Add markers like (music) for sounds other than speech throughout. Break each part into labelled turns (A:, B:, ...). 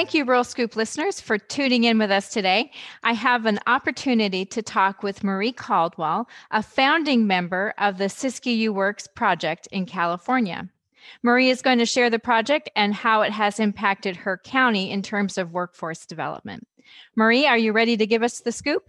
A: Thank you, Rural Scoop listeners, for tuning in with us today. I have an opportunity to talk with Marie Caldwell, a founding member of the Siskiyou Works project in California. Marie is going to share the project and how it has impacted her county in terms of workforce development. Marie, are you ready to give us the scoop?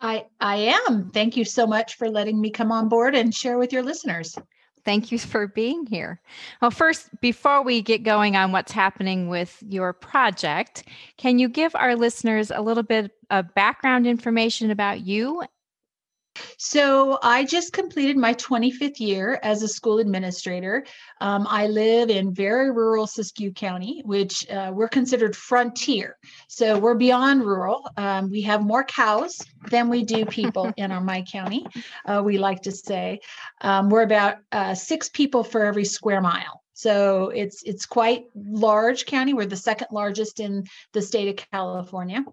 B: I, I am. Thank you so much for letting me come on board and share with your listeners.
A: Thank you for being here. Well, first, before we get going on what's happening with your project, can you give our listeners a little bit of background information about you
B: so I just completed my 25th year as a school administrator. Um, I live in very rural Siskiyou County, which uh, we're considered frontier. So we're beyond rural. Um, we have more cows than we do people (laughs) in our my county. Uh, we like to say um, we're about uh, six people for every square mile. So it's it's quite large county. We're the second largest in the state of California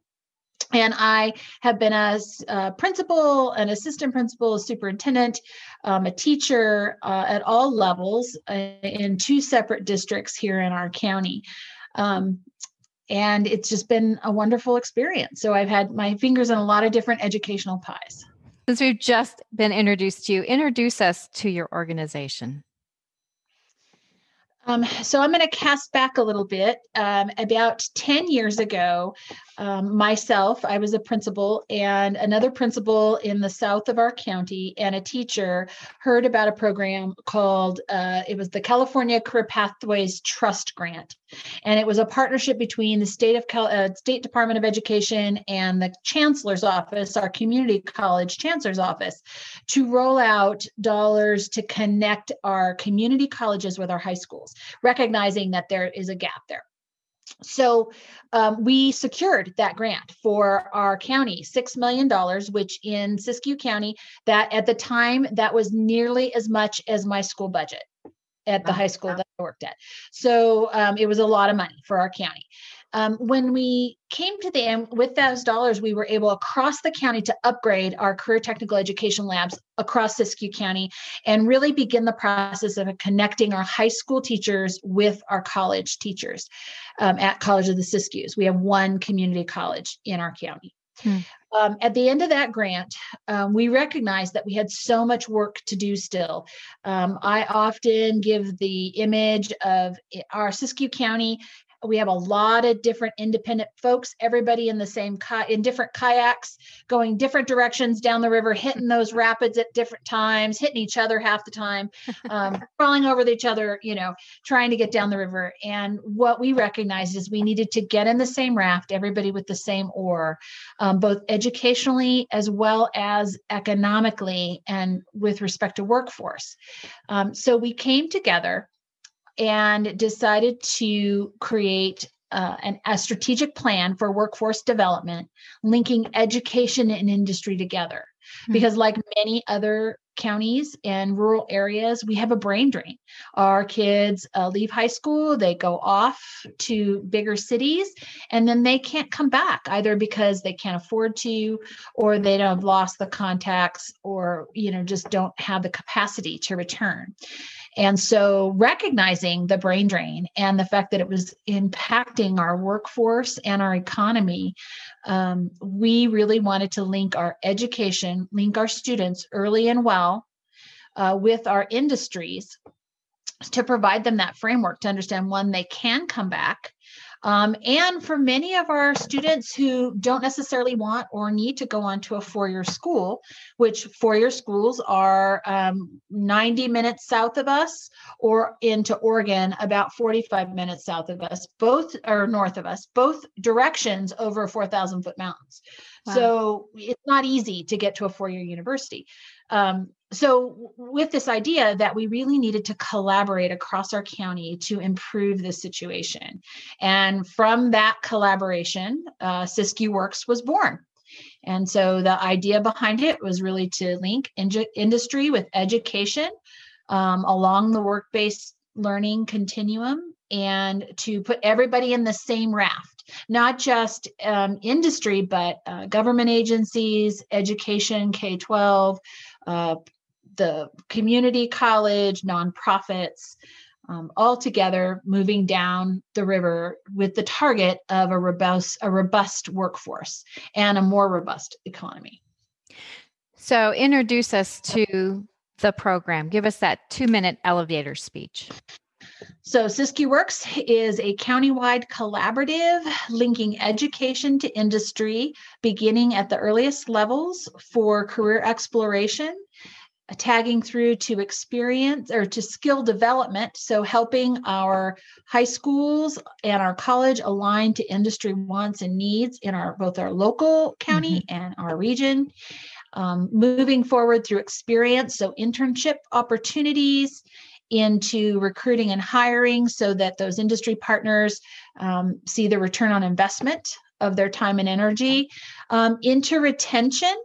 B: and I have been a, a, principal, an assistant principal, a superintendent, um, a teacher uh, at all levels uh, in two separate districts here in our county. Um, and it's just been a wonderful experience. So I've had my fingers in a lot of different educational pies.
A: Since we've just been introduced to you, introduce us to your organization.
B: Um, so I'm going to cast back a little bit. Um, about 10 years ago, um, myself, I was a principal, and another principal in the south of our county and a teacher heard about a program called, uh, it was the California Career Pathways Trust Grant. And it was a partnership between the state of Cal- uh, State Department of Education and the Chancellor's Office, our community college Chancellor's Office, to roll out dollars to connect our community colleges with our high schools recognizing that there is a gap there. So um, we secured that grant for our county, $6 million, which in Siskiyou County, that at the time, that was nearly as much as my school budget at the high school that I worked at. So um, it was a lot of money for our county. Um, when we came to the end with those dollars, we were able across the county to upgrade our career technical education labs across Siskiyou County and really begin the process of connecting our high school teachers with our college teachers um, at College of the Siskiyous. We have one community college in our county. Hmm. Um, at the end of that grant, um, we recognized that we had so much work to do still. Um, I often give the image of our Siskiyou County we have a lot of different independent folks everybody in the same in different kayaks going different directions down the river hitting those rapids at different times hitting each other half the time um, (laughs) crawling over each other you know trying to get down the river. And what we recognized is we needed to get in the same raft everybody with the same oar um, both educationally as well as economically and with respect to workforce. Um, so we came together and decided to create uh, an, a strategic plan for workforce development, linking education and industry together. Mm-hmm. Because, like many other counties and rural areas, we have a brain drain. Our kids uh, leave high school, they go off to bigger cities, and then they can't come back either because they can't afford to, or they have lost the contacts, or you know just don't have the capacity to return. And so recognizing the brain drain and the fact that it was impacting our workforce and our economy, um, we really wanted to link our education, link our students early and well uh, with our industries to provide them that framework to understand one, they can come back um, and for many of our students who don't necessarily want or need to go on to a four year school, which four year schools are um, 90 minutes south of us or into Oregon, about 45 minutes south of us, both or north of us, both directions over 4,000 foot mountains. Wow. So it's not easy to get to a four year university. Um, so, with this idea that we really needed to collaborate across our county to improve the situation. And from that collaboration, uh, Works was born. And so the idea behind it was really to link in- industry with education um, along the work based learning continuum and to put everybody in the same raft, not just um, industry, but uh, government agencies, education, K 12, uh, the community college, nonprofits, um, all together moving down the river with the target of a robust, a robust workforce and a more robust economy.
A: So, introduce us to the program. Give us that two minute elevator speech.
B: So, Siskiyou Works is a countywide collaborative linking education to industry, beginning at the earliest levels for career exploration, tagging through to experience or to skill development. So, helping our high schools and our college align to industry wants and needs in our both our local county mm-hmm. and our region. Um, moving forward through experience, so internship opportunities into recruiting and hiring so that those industry partners um, see the return on investment of their time and energy, um, into retention.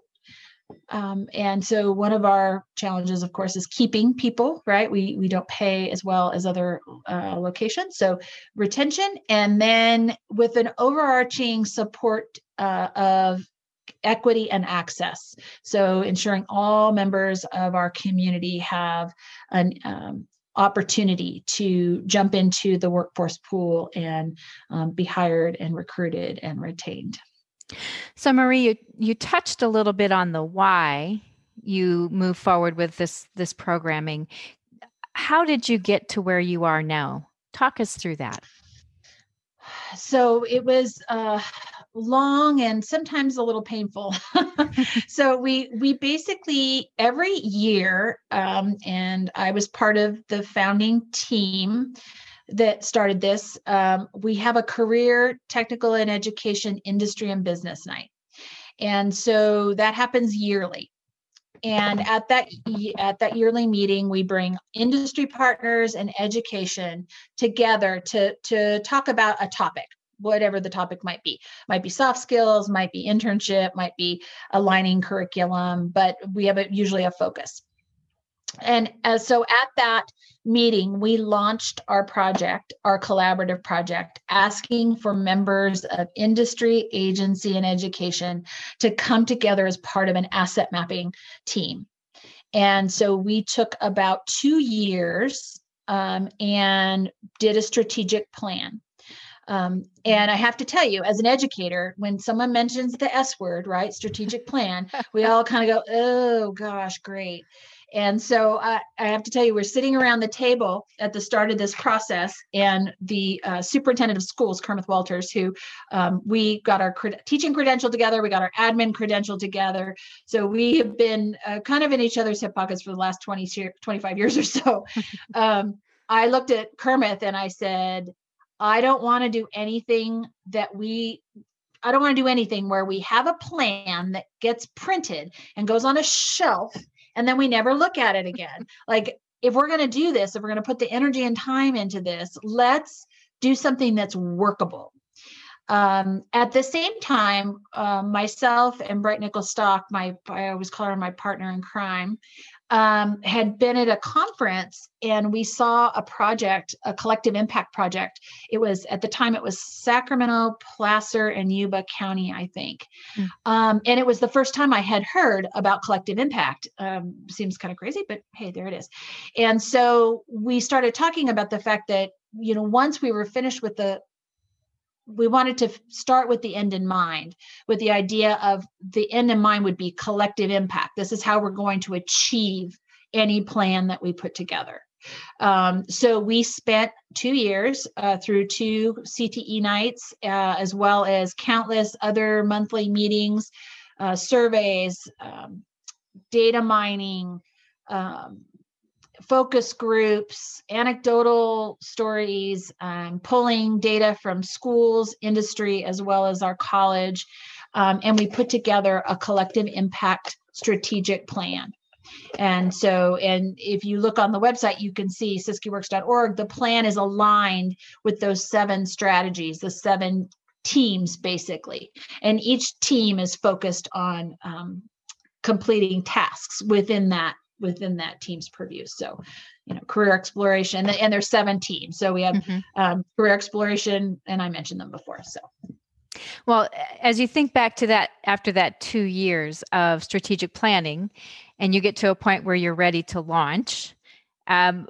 B: Um, and so one of our challenges, of course, is keeping people, right? We, we don't pay as well as other uh, locations. So retention, and then with an overarching support uh, of equity and access. So ensuring all members of our community have an um, opportunity to jump into the workforce pool and um, be hired and recruited and retained.
A: So, Marie, you, you touched a little bit on the why you move forward with this this programming. How did you get to where you are now? Talk us through that.
B: So it was uh, long and sometimes a little painful. (laughs) (laughs) so we we basically every year, um, and I was part of the founding team that started this. Um, we have a career, technical, and education industry and business night, and so that happens yearly. And at that at that yearly meeting, we bring industry partners and education together to to talk about a topic whatever the topic might be. Might be soft skills might be internship might be aligning curriculum but we have a, usually a focus. And as so at that meeting we launched our project our collaborative project asking for members of industry agency and education to come together as part of an asset mapping team. And so we took about two years um, and did a strategic plan um, and I have to tell you, as an educator, when someone mentions the S word, right, strategic plan, we (laughs) all kind of go, oh gosh, great. And so I, I, have to tell you, we're sitting around the table at the start of this process, and the uh, superintendent of schools, Kermit Walters, who um, we got our cred- teaching credential together, we got our admin credential together. So we have been uh, kind of in each other's hip pockets for the last 20, 25 years or so. (laughs) um, I looked at Kermit and I said, I don't want to do anything that we I don't want to do anything where we have a plan that gets printed and goes on a shelf and then we never look at it again. (laughs) Like if we're going to do this, if we're going to put the energy and time into this, let's do something that's workable. Um, at the same time, uh, myself and Bright Nickelstock, my I always call her my partner in crime, um, had been at a conference and we saw a project, a collective impact project. It was at the time it was Sacramento, Placer, and Yuba County, I think. Mm. Um, and it was the first time I had heard about collective impact. Um, seems kind of crazy, but hey, there it is. And so we started talking about the fact that you know once we were finished with the we wanted to start with the end in mind, with the idea of the end in mind would be collective impact. This is how we're going to achieve any plan that we put together. Um, so we spent two years uh, through two CTE nights, uh, as well as countless other monthly meetings, uh, surveys, um, data mining, um, focus groups, anecdotal stories, um, pulling data from schools, industry, as well as our college, um, and we put together a collective impact strategic plan. And so, and if you look on the website, you can see siskiyouworks.org, the plan is aligned with those seven strategies, the seven teams basically. And each team is focused on um, completing tasks within that within that team's purview. So, you know, career exploration, and there's seven teams. So we have mm-hmm. um, career exploration, and I mentioned them before. So.
A: Well, as you think back to that after that two years of strategic planning, and you get to a point where you're ready to launch, um,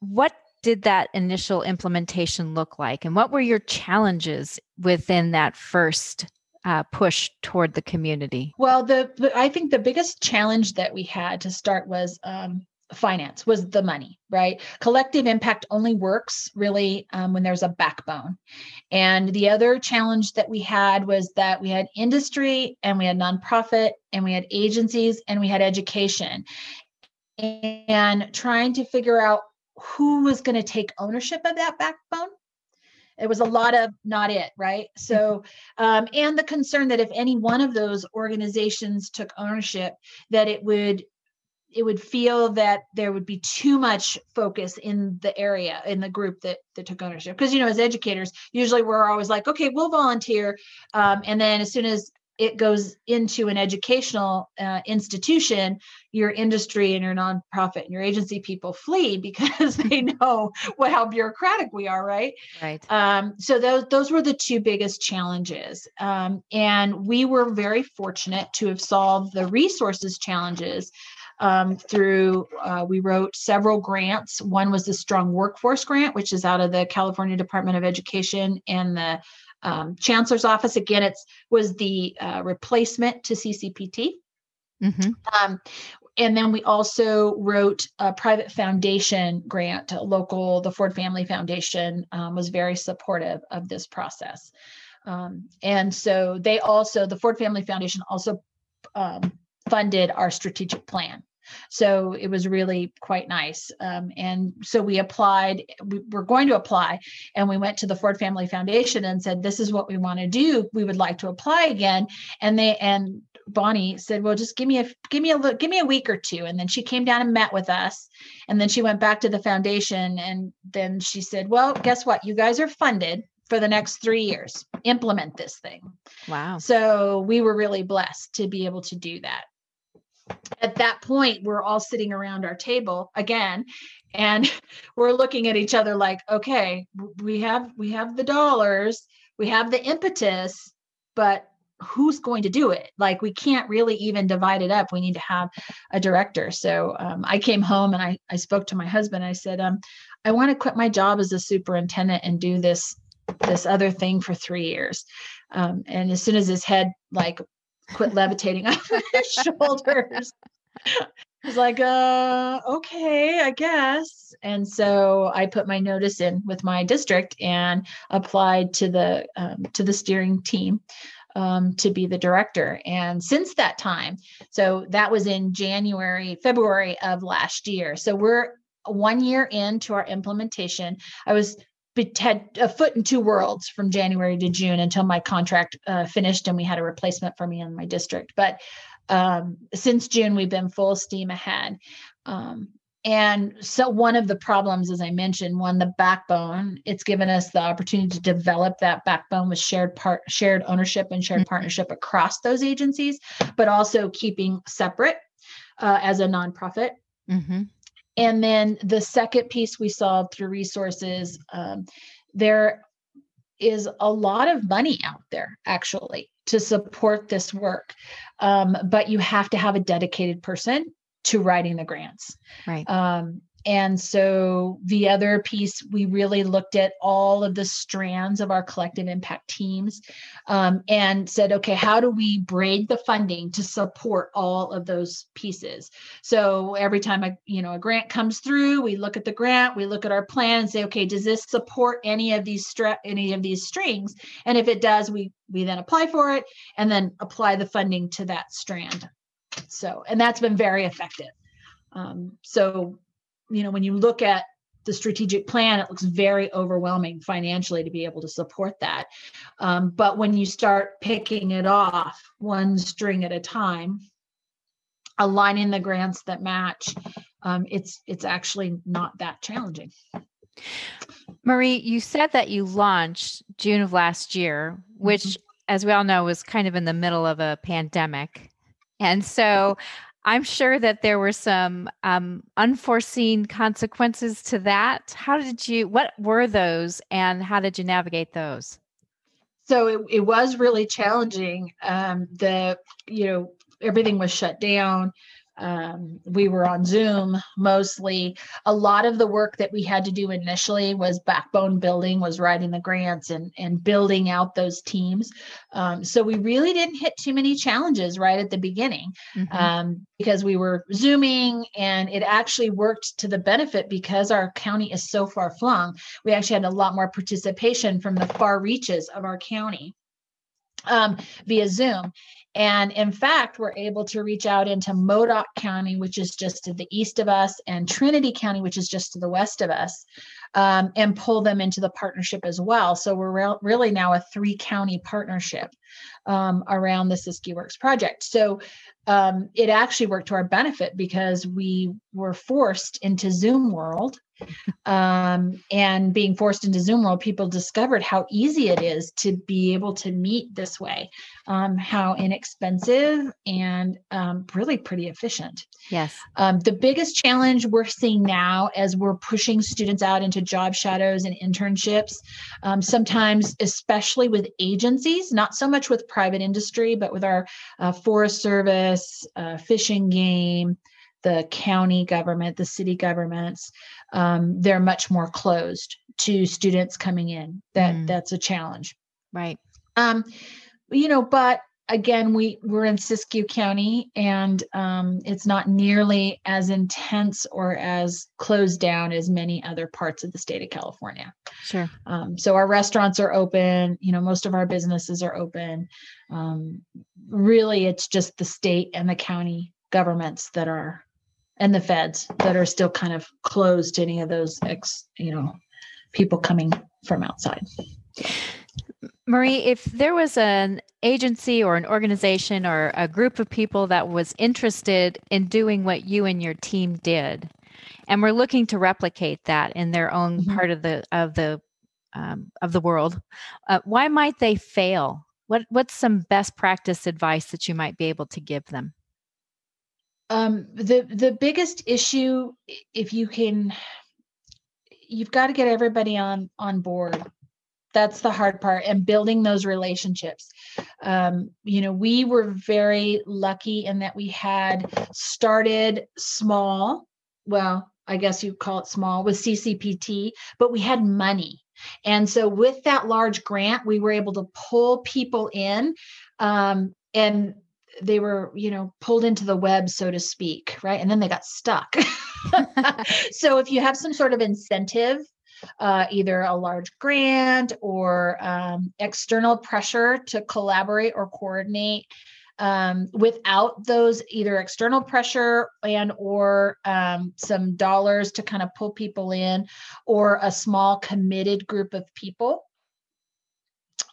A: what did that initial implementation look like? And what were your challenges within that first uh, push toward the community?
B: Well, the, the, I think the biggest challenge that we had to start was um, finance was the money right? Collective impact only works really um, when there's a backbone. And the other challenge that we had was that we had industry and we had nonprofit and we had agencies and we had education. And trying to figure out who was going to take ownership of that backbone it was a lot of not it right? So um, and the concern that if any one of those organizations took ownership that it would it would feel that there would be too much focus in the area in the group that that took ownership. Because you know as educators usually we're always like okay we'll volunteer um, and then as soon as it goes into an educational uh, institution your industry and your nonprofit and your agency people flee (laughs) because they (laughs) know what, how bureaucratic we are right?
A: Right.
B: Um, so those those were the two biggest challenges. Um, and we were very fortunate to have solved the resources challenges um, through uh, we wrote several grants. One was the strong workforce grant which is out of the california department of education and the um, chancellor's office. Again it was the uh, replacement to ccpt mm-hmm. um, and then we also wrote a private foundation grant local the ford family foundation um, was very supportive of this process. Um, and so they also the ford family foundation also um, funded our strategic plan so it was really quite nice. Um, and so we applied, we were going to apply, and we went to the Ford Family Foundation and said, This is what we want to do. We would like to apply again. And they, and Bonnie said, "Well, just give me a give me a look, give me a week or two. And then she came down and met with us, and then she went back to the foundation, and then she said, "Well, guess what? You guys are funded for the next three years. Implement this thing."
A: Wow!
B: So we were really blessed to be able to do that at that point we're all sitting around our table again and (laughs) we're looking at each other like okay we have we have the dollars we have the impetus but who's going to do it? Like we can't really even divide it up. We need to have a director. So um, i came home and I, I spoke to my husband. I said um, i want to quit my job as a superintendent and do this this other thing for three years. Um, and as soon as his head like quit levitating (laughs) off his shoulders. (laughs) He's like, uh, okay, I guess. And so I put my notice in with my district and applied to the um, to the steering team um, to be the director. And since that time, so that was in January, February of last year. So we're one year into our implementation. I was had a foot in two worlds from January to June until my contract uh, finished and we had a replacement for me in my district. But um, since June, we've been full steam ahead. Um, and so, one of the problems, as I mentioned, one the backbone. It's given us the opportunity to develop that backbone with shared part, shared ownership, and shared mm-hmm. partnership across those agencies, but also keeping separate uh, as a nonprofit. Mm-hmm. And then the second piece we solved through resources, um, there is a lot of money out there actually to support this work. Um, but you have to have a dedicated person to writing the grants.
A: Right.
B: Um, and so the other piece, we really looked at all of the strands of our collective impact teams um, and said, okay, how do we braid the funding to support all of those pieces? So every time a you know a grant comes through, we look at the grant, we look at our plan, and say, okay, does this support any of these stra- any of these strings? And if it does, we we then apply for it and then apply the funding to that strand. So, and that's been very effective. Um, so you know when you look at the strategic plan, it looks very overwhelming financially to be able to support that. Um, but when you start picking it off one string at a time, aligning the grants that match, um, it's it's actually not that challenging.
A: Marie, you said that you launched June of last year, which, mm-hmm. as we all know, was kind of in the middle of a pandemic. And so I'm sure that there were some um, unforeseen consequences to that. How did you, what were those, and how did you navigate those?
B: So it, it was really challenging. Um, the, you know, everything was shut down um, we were on Zoom mostly. A lot of the work that we had to do initially was backbone building, was writing the grants and and building out those teams. Um, so we really didn't hit too many challenges right at the beginning mm-hmm. um, because we were zooming, and it actually worked to the benefit because our county is so far flung. We actually had a lot more participation from the far reaches of our county um, via Zoom. And in fact, we're able to reach out into Modoc County, which is just to the east of us, and Trinity County, which is just to the west of us, um, and pull them into the partnership as well. So we're re- really now a three county partnership um, around the Siskiyou Works project. So um, it actually worked to our benefit because we were forced into Zoom world um, and being forced into Zoom world, people discovered how easy it is to be able to meet this way, um, how inexpensive and um, really pretty efficient.
A: Yes.
B: Um, the biggest challenge we're seeing now as we're pushing students out into job shadows and internships, um, sometimes, especially with agencies, not so much with private industry, but with our uh, Forest Service, uh, Fish and Game, the county government, the city governments, um, they're much more closed to students coming in. That mm. that's a challenge.
A: Right.
B: Um, you know, but again, we we're in Siskiyou County, and um, it's not nearly as intense or as closed down as many other parts of the state of California.
A: Sure.
B: Um, so our restaurants are open. You know, most of our businesses are open. Um, really, it's just the state and the county governments that are and the feds that are still kind of closed to any of those ex you know people coming from outside.
A: Marie if there was an agency or an organization or a group of people that was interested in doing what you and your team did and we're looking to replicate that in their own mm-hmm. part of the of the um, of the world uh, why might they fail? What what's some best practice advice that you might be able to give them
B: um, the the biggest issue, if you can, you've got to get everybody on on board. That's the hard part, and building those relationships. Um, you know, we were very lucky in that we had started small. Well, I guess you call it small with CCPT, but we had money. And so, with that large grant, we were able to pull people in um, and they were you know pulled into the web so to speak right? And then they got stuck. (laughs) So if you have some sort of incentive uh, either a large grant or um, external pressure to collaborate or coordinate um, without those either external pressure and or um, some dollars to kind of pull people in or a small committed group of people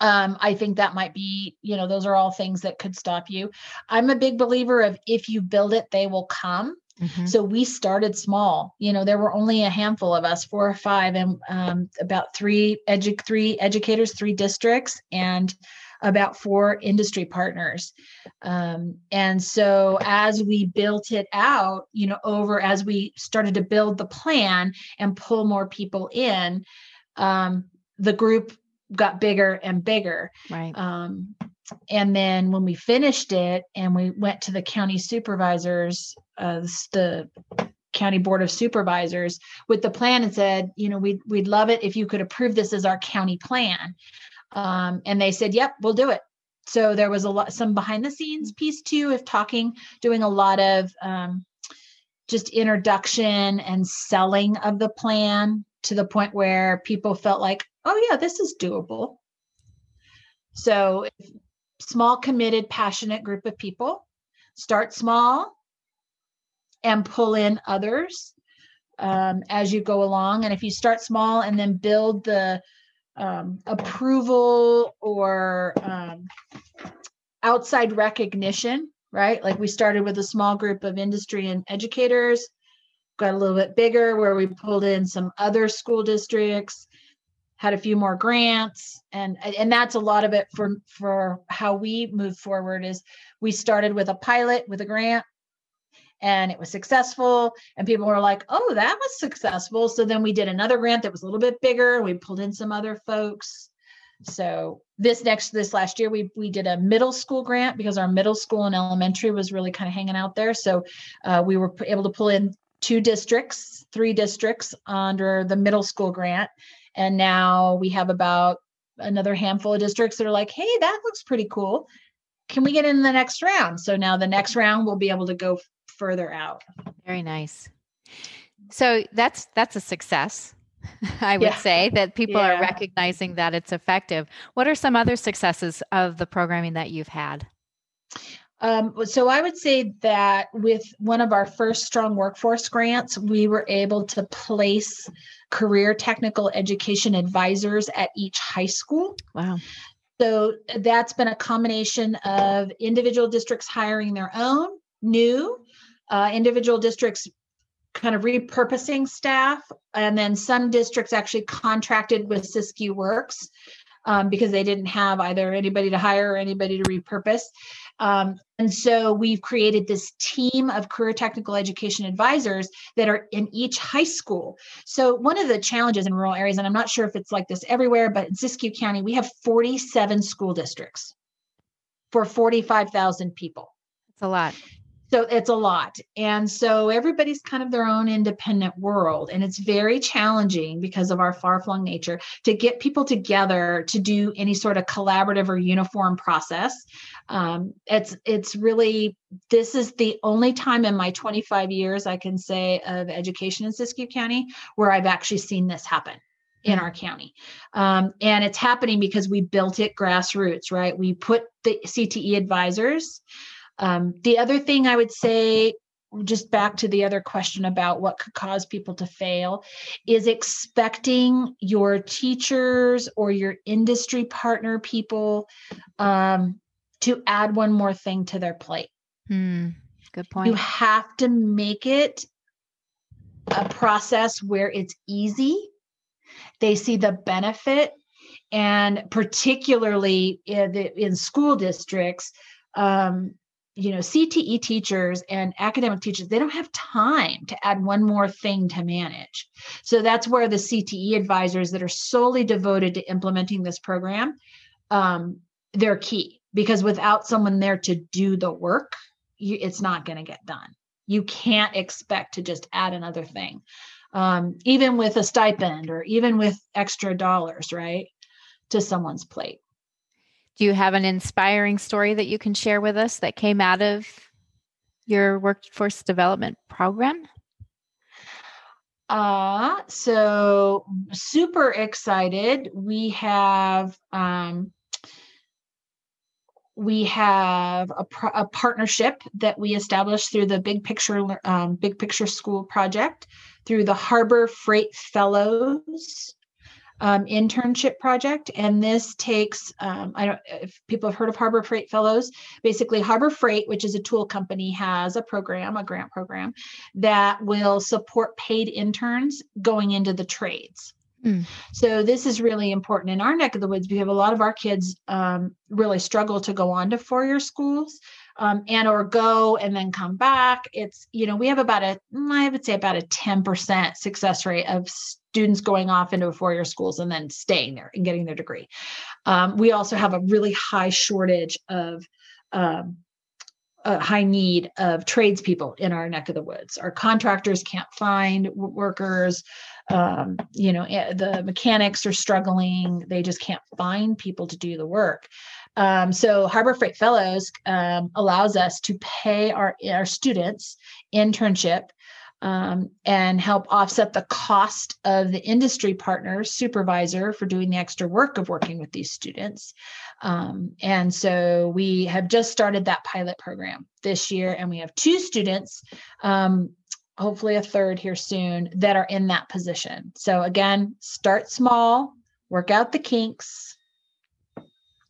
B: um, I think that might be, you know, those are all things that could stop you. I'm a big believer of if you build it, they will come. Mm-hmm. So we started small. You know, there were only a handful of us, four or five, and um, about three edu- three educators, three districts, and about four industry partners. Um, and so as we built it out, you know, over as we started to build the plan and pull more people in, um, the group got bigger and bigger.
A: Right.
B: Um, and then when we finished it and we went to the county supervisors, uh, the county board of supervisors with the plan and said, you know, we'd, we'd love it if you could approve this as our county plan. Um, and they said, yep, we'll do it. So there was a lot, some behind the scenes piece too, of talking, doing a lot of um, just introduction and selling of the plan to the point where people felt like, oh, yeah, this is doable. So, small, committed, passionate group of people, start small and pull in others. um, as you go along. And if you start small and then build the um, approval or um, outside recognition, right? Like we started with a small group of industry and educators, got a little bit bigger where we pulled in some other school districts had a few more grants and and that's a lot of it for for how we move forward is we started with a pilot with a grant and it was successful and people were like oh that was successful. So then we did another grant that was a little bit bigger we pulled in some other folks. So this next this last year we we did a middle school grant because our middle school and elementary was really kind of hanging out there. So uh, we were able to pull in two districts three districts under the middle school grant and now we have about another handful of districts that are like hey that looks pretty cool can we get in the next round so now the next round we'll be able to go further out.
A: Very nice. So that's that's a success. (laughs) I would yeah. say that people yeah. are recognizing that it's effective. What are some other successes of the programming that you've had?
B: Um, so I would say that with one of our first strong workforce grants, we were able to place career technical education advisors at each high school.
A: Wow.
B: So that's been a combination of individual districts hiring their own new uh, individual districts kind of repurposing staff, and then some districts actually contracted with Siskiyou Works um, because they didn't have either anybody to hire or anybody to repurpose. Um, and so we've created this team of career technical education advisors that are in each high school. So one of the challenges in rural areas, and I'm not sure if it's like this everywhere, but in Siskiyou County, we have 47 school districts for 45,000 people.
A: It's a lot
B: so it's a lot and so everybody's kind of their own independent world and it's very challenging because of our far-flung nature to get people together to do any sort of collaborative or uniform process um, it's it's really this is the only time in my 25 years i can say of education in siskiyou county where i've actually seen this happen in our county. Um, and it's happening because we built it grassroots, right? We put the CTE advisors um, the other thing I would say, just back to the other question about what could cause people to fail, is expecting your teachers or your industry partner people um, to add one more thing to their plate.
A: Hmm. Good point.
B: You have to make it a process where it's easy. They see the benefit, and particularly in, the, in school districts, um, you know cte teachers and academic teachers they don't have time to add one more thing to manage. So that's where the cte advisors that are solely devoted to implementing this program um, they're key because without someone there to do the work you, it's not going to get done. You can't expect to just add another thing. Um, even with a stipend or even with extra dollars right to someone's plate
A: do you have an inspiring story that you can share with us that came out of your workforce development program?
B: Uh, so super excited. We have um, we have a, a, partnership that we established through the Big Picture um, Big Picture School project through the Harbor Freight Fellows um, internship project. And this takes, um, I don't if people have heard of Harbor Freight Fellows. Basically, Harbor Freight, which is a tool company, has a program, a grant program that will support paid interns going into the trades. Mm. So this is really important in our neck of the woods. We have a lot of our kids um, really struggle to go on to four-year schools um, and or go and then come back. It's you know we have about a I would say about a ten percent success rate of students going off into four-year schools and then staying there and getting their degree. Um, we also have a really high shortage of um, a high need of tradespeople in our neck of the woods. Our contractors can't find workers. Um, you know, eh, the mechanics are struggling. They just can't find people to do the work. Um, so Harbor Freight Fellows um, allows us to pay our our students internship um, and help offset the cost of the industry partner supervisor for doing the extra work of working with these students. Um, and so we have just started that pilot program this year, and we have two students um, hopefully a third here soon that are in that position. So again, start small, work out the kinks,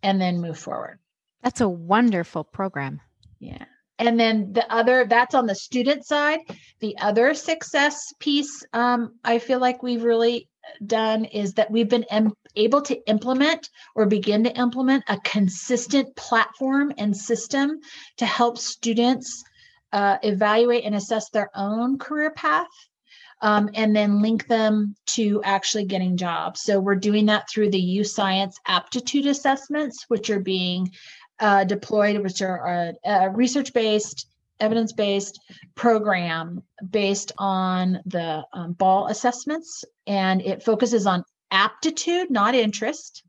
B: and then move forward.
A: That's a wonderful program.
B: Yeah. And then the other, that's on the student side. The other success piece um, I feel like we've really done is that we've been em- able to implement or begin to implement a consistent platform and system to help students uh, evaluate and assess their own career path um, and then link them to actually getting jobs. So we're doing that through the YouScience aptitude assessments, which are being uh, deployed, which are a, a research based, evidence based program based on the um, ball assessments. And it focuses on aptitude, not interest,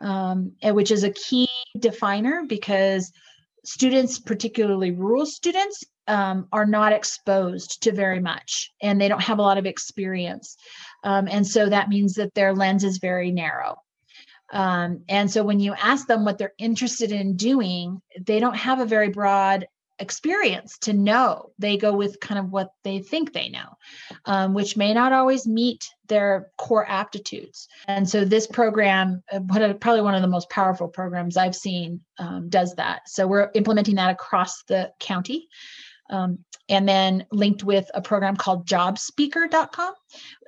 B: um, which is a key definer because students, particularly rural students, um, are not exposed to very much and they don't have a lot of experience. Um, and so that means that their lens is very narrow. Um, and so when you ask them what they're interested in doing, they don't have a very broad experience to know. They go with kind of what they think they know, um, which may not always meet their core aptitudes. And so this program, uh, probably one of the most powerful programs I've seen, um, does that. So we're implementing that across the county. Um, and then linked with a program called jobspeaker.com.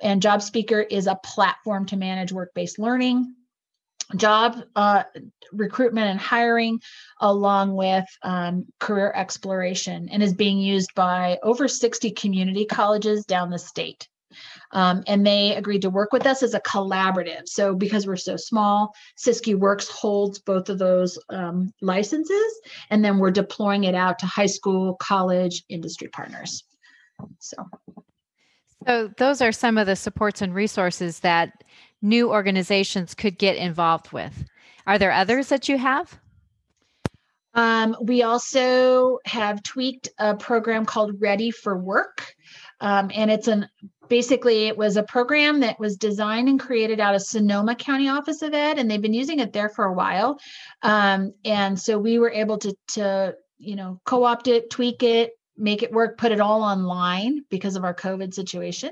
B: And JobSpeaker is a platform to manage work based learning, job uh, recruitment and hiring, along with um, career exploration, and is being used by over 60 community colleges down the state. Um, and they agreed to work with us as a collaborative. So, because we're so small, Siskiyou Works holds both of those um, licenses, and then we're deploying it out to high school, college, industry partners. So,
A: so those are some of the supports and resources that new organizations could get involved with. Are there others that you have?
B: Um, we also have tweaked a program called Ready for Work. Um, and it's an basically it was a program that was designed and created out of Sonoma County Office of Ed, and they've been using it there for a while. Um, and so we were able to to you know co-opt it, tweak it, make it work, put it all online because of our COVID situation.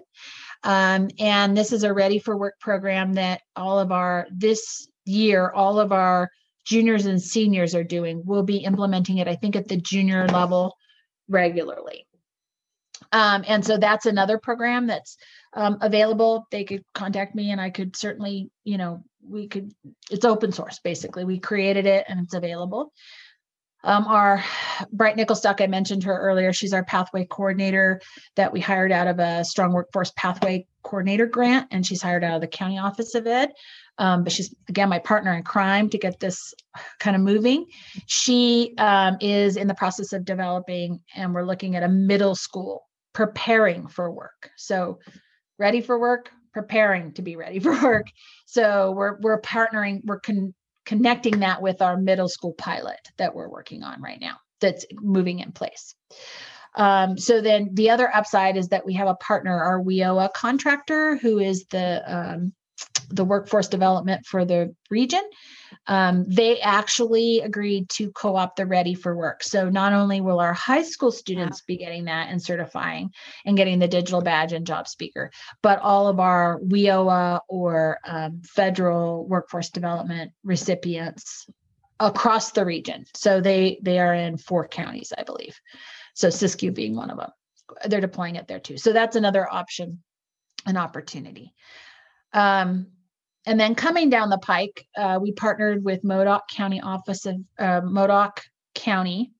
B: Um, and this is a ready for work program that all of our, this year, all of our juniors and seniors are doing. We'll be implementing it, I think, at the junior level regularly. Um, and so that's another program that's um, available. They could contact me and I could certainly, you know, we could, it's open source basically. We created it and it's available. Um, our Bright Nickelstock, I mentioned her earlier. She's our pathway coordinator that we hired out of a strong workforce pathway coordinator grant, and she's hired out of the county office of ed. Um, but she's again my partner in crime to get this kind of moving. She um, is in the process of developing, and we're looking at a middle school preparing for work. So, ready for work, preparing to be ready (laughs) for work. So we're we're partnering, we're con- connecting that with our middle school pilot that we're working on right now that's moving in place. Um, so then the other upside is that we have a partner, our WIOA contractor, who is the um, the workforce development for the region um, they actually agreed to co-opt the ready for work. So not only will our high school students be getting that and certifying and getting the digital badge and JobSpeaker but all of our wioa or um, federal workforce development recipients across the region. So they they are in four counties i believe. So siskiyou being one of them they're deploying it there too. So that's another option an opportunity um, and then coming down the pike, uh, we partnered with Modoc County Office of uh, Modoc County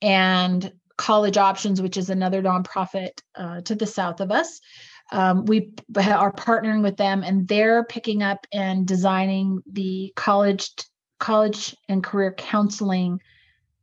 B: and College Options, which is another nonprofit uh, to the south of us. Um, we are partnering with them, and they're picking up and designing the college college and career counseling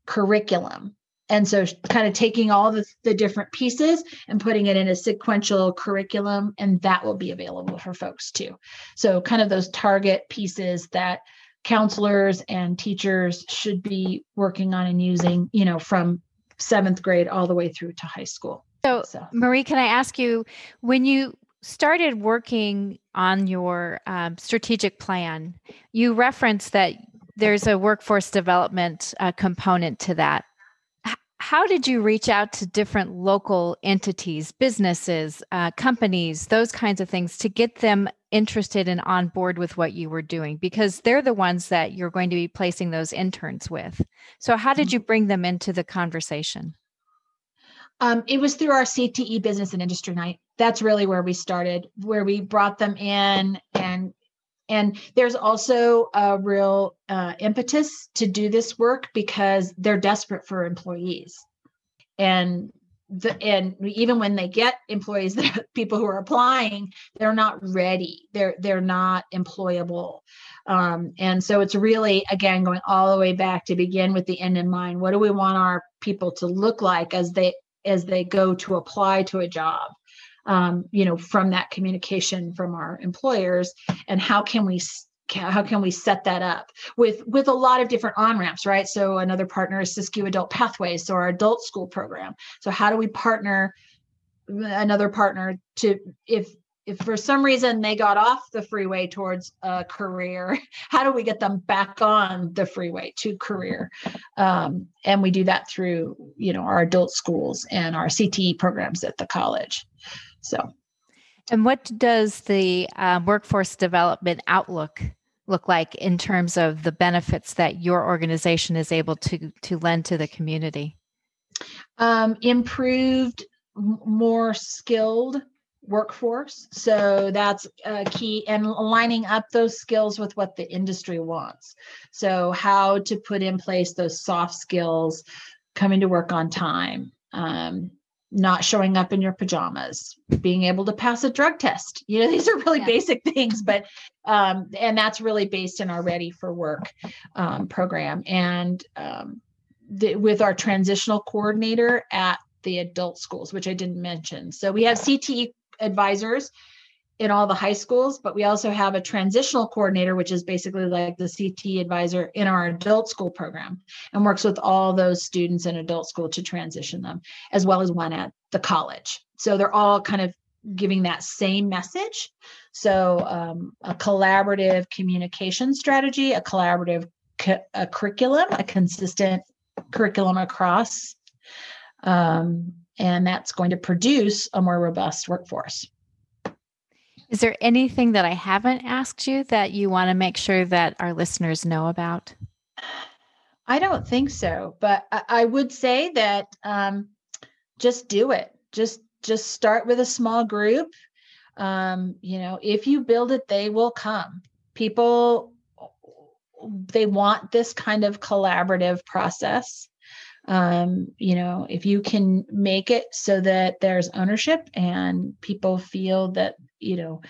B: curriculum and so kind of taking all the, the different pieces and putting it in a sequential curriculum and that will be available for folks too. So kind of those target pieces that counselors and teachers should be working on and using you know from seventh grade all the way through to high school.
A: So, so. marie can i ask you when you started working on your um, strategic plan you referenced that there's a workforce development uh, component to that how did you reach out to different local entities, businesses, uh, companies, those kinds of things to get them interested and on board with what you were doing? Because they're the ones that you're going to be placing those interns with. So, how did you bring them into the conversation?
B: Um, it was through our CTE business and industry night. That's really where we started, where we brought them in and and there's also a real uh, impetus to do this work because they're desperate for employees. And the, and even when they get employees, (laughs) people who are applying, they're not ready. They're they're not employable. Um, and so it's really again going all the way back to begin with the end in mind. What do we want our people to look like as they as they go to apply to a job? Um, you know, from that communication from our employers, and how can we how can we set that up with with a lot of different on ramps right? So another partner is siskiyou adult pathways so our adult school program. So how do we partner another partner to if if for some reason they got off the freeway towards a career (laughs) how do we get them back on the freeway to career? Um, and we do that through you know our adult schools and our cte programs at the college so,
A: and what does the uh, workforce development outlook look like in terms of the benefits that your organization is able to to lend to the community?
B: Um, improved, more skilled workforce. So that's uh, key, and lining up those skills with what the industry wants. So how to put in place those soft skills, coming to work on time. Um, not showing up in your pajamas, being able to pass a drug test. You know, these are really yeah. basic things, but um, and that's really based in our Ready for Work um, program and um, the, with our transitional coordinator at the adult schools, which I didn't mention. So we have CTE advisors in all the high schools, but we also have a transitional coordinator, which is basically like the CT advisor in our adult school program and works with all those students in adult school to transition them, as well as one at the college. So they're all kind of giving that same message. So um, a collaborative communication strategy, a collaborative cu- a curriculum, a consistent curriculum across, um, and that's going to produce a more robust workforce.
A: Is there anything that I haven't asked you that you want to make sure that our listeners know about?
B: I don't think so, but I, would say that um, just do it. Just just start with a small group. Um, you know, if you build it, they will come. People they want this kind of collaborative process. Um, you know, if you can make it so that there's ownership and people feel that you know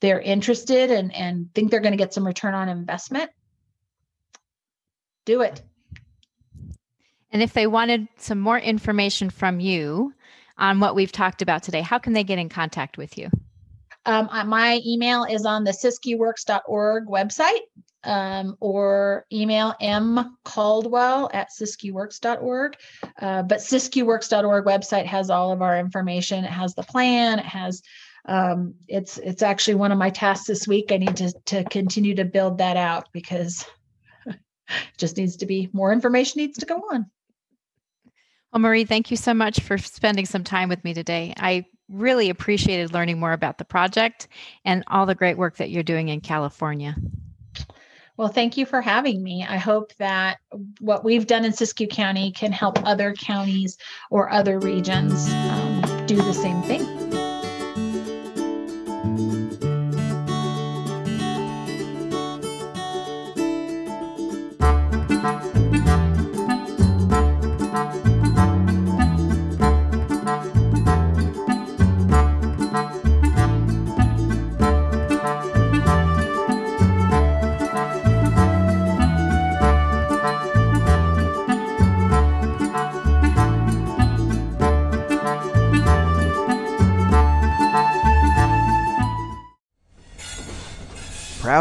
B: they're interested and and think they're going to get some return on investment do it.
A: And if they wanted some more information from you on what we've talked about today how can they get in contact with you?
B: Um, my email is on the siskiyouworks.org website um, or email m caldwell at siskiyouworks.org. Uh, but siskiyouworks.org website has all of our information. It has the plan. It has um, it's it's actually one of my tasks this week. I need to to continue to build that out because it (laughs) just needs to be more information needs to go on.
A: Well, Marie, thank you so much for spending some time with me today. I really appreciated learning more about the project and all the great work that you're doing in California.
B: Well, thank you for having me. I hope that what we've done in Siskiyou County can help other counties or other regions um, do the same thing.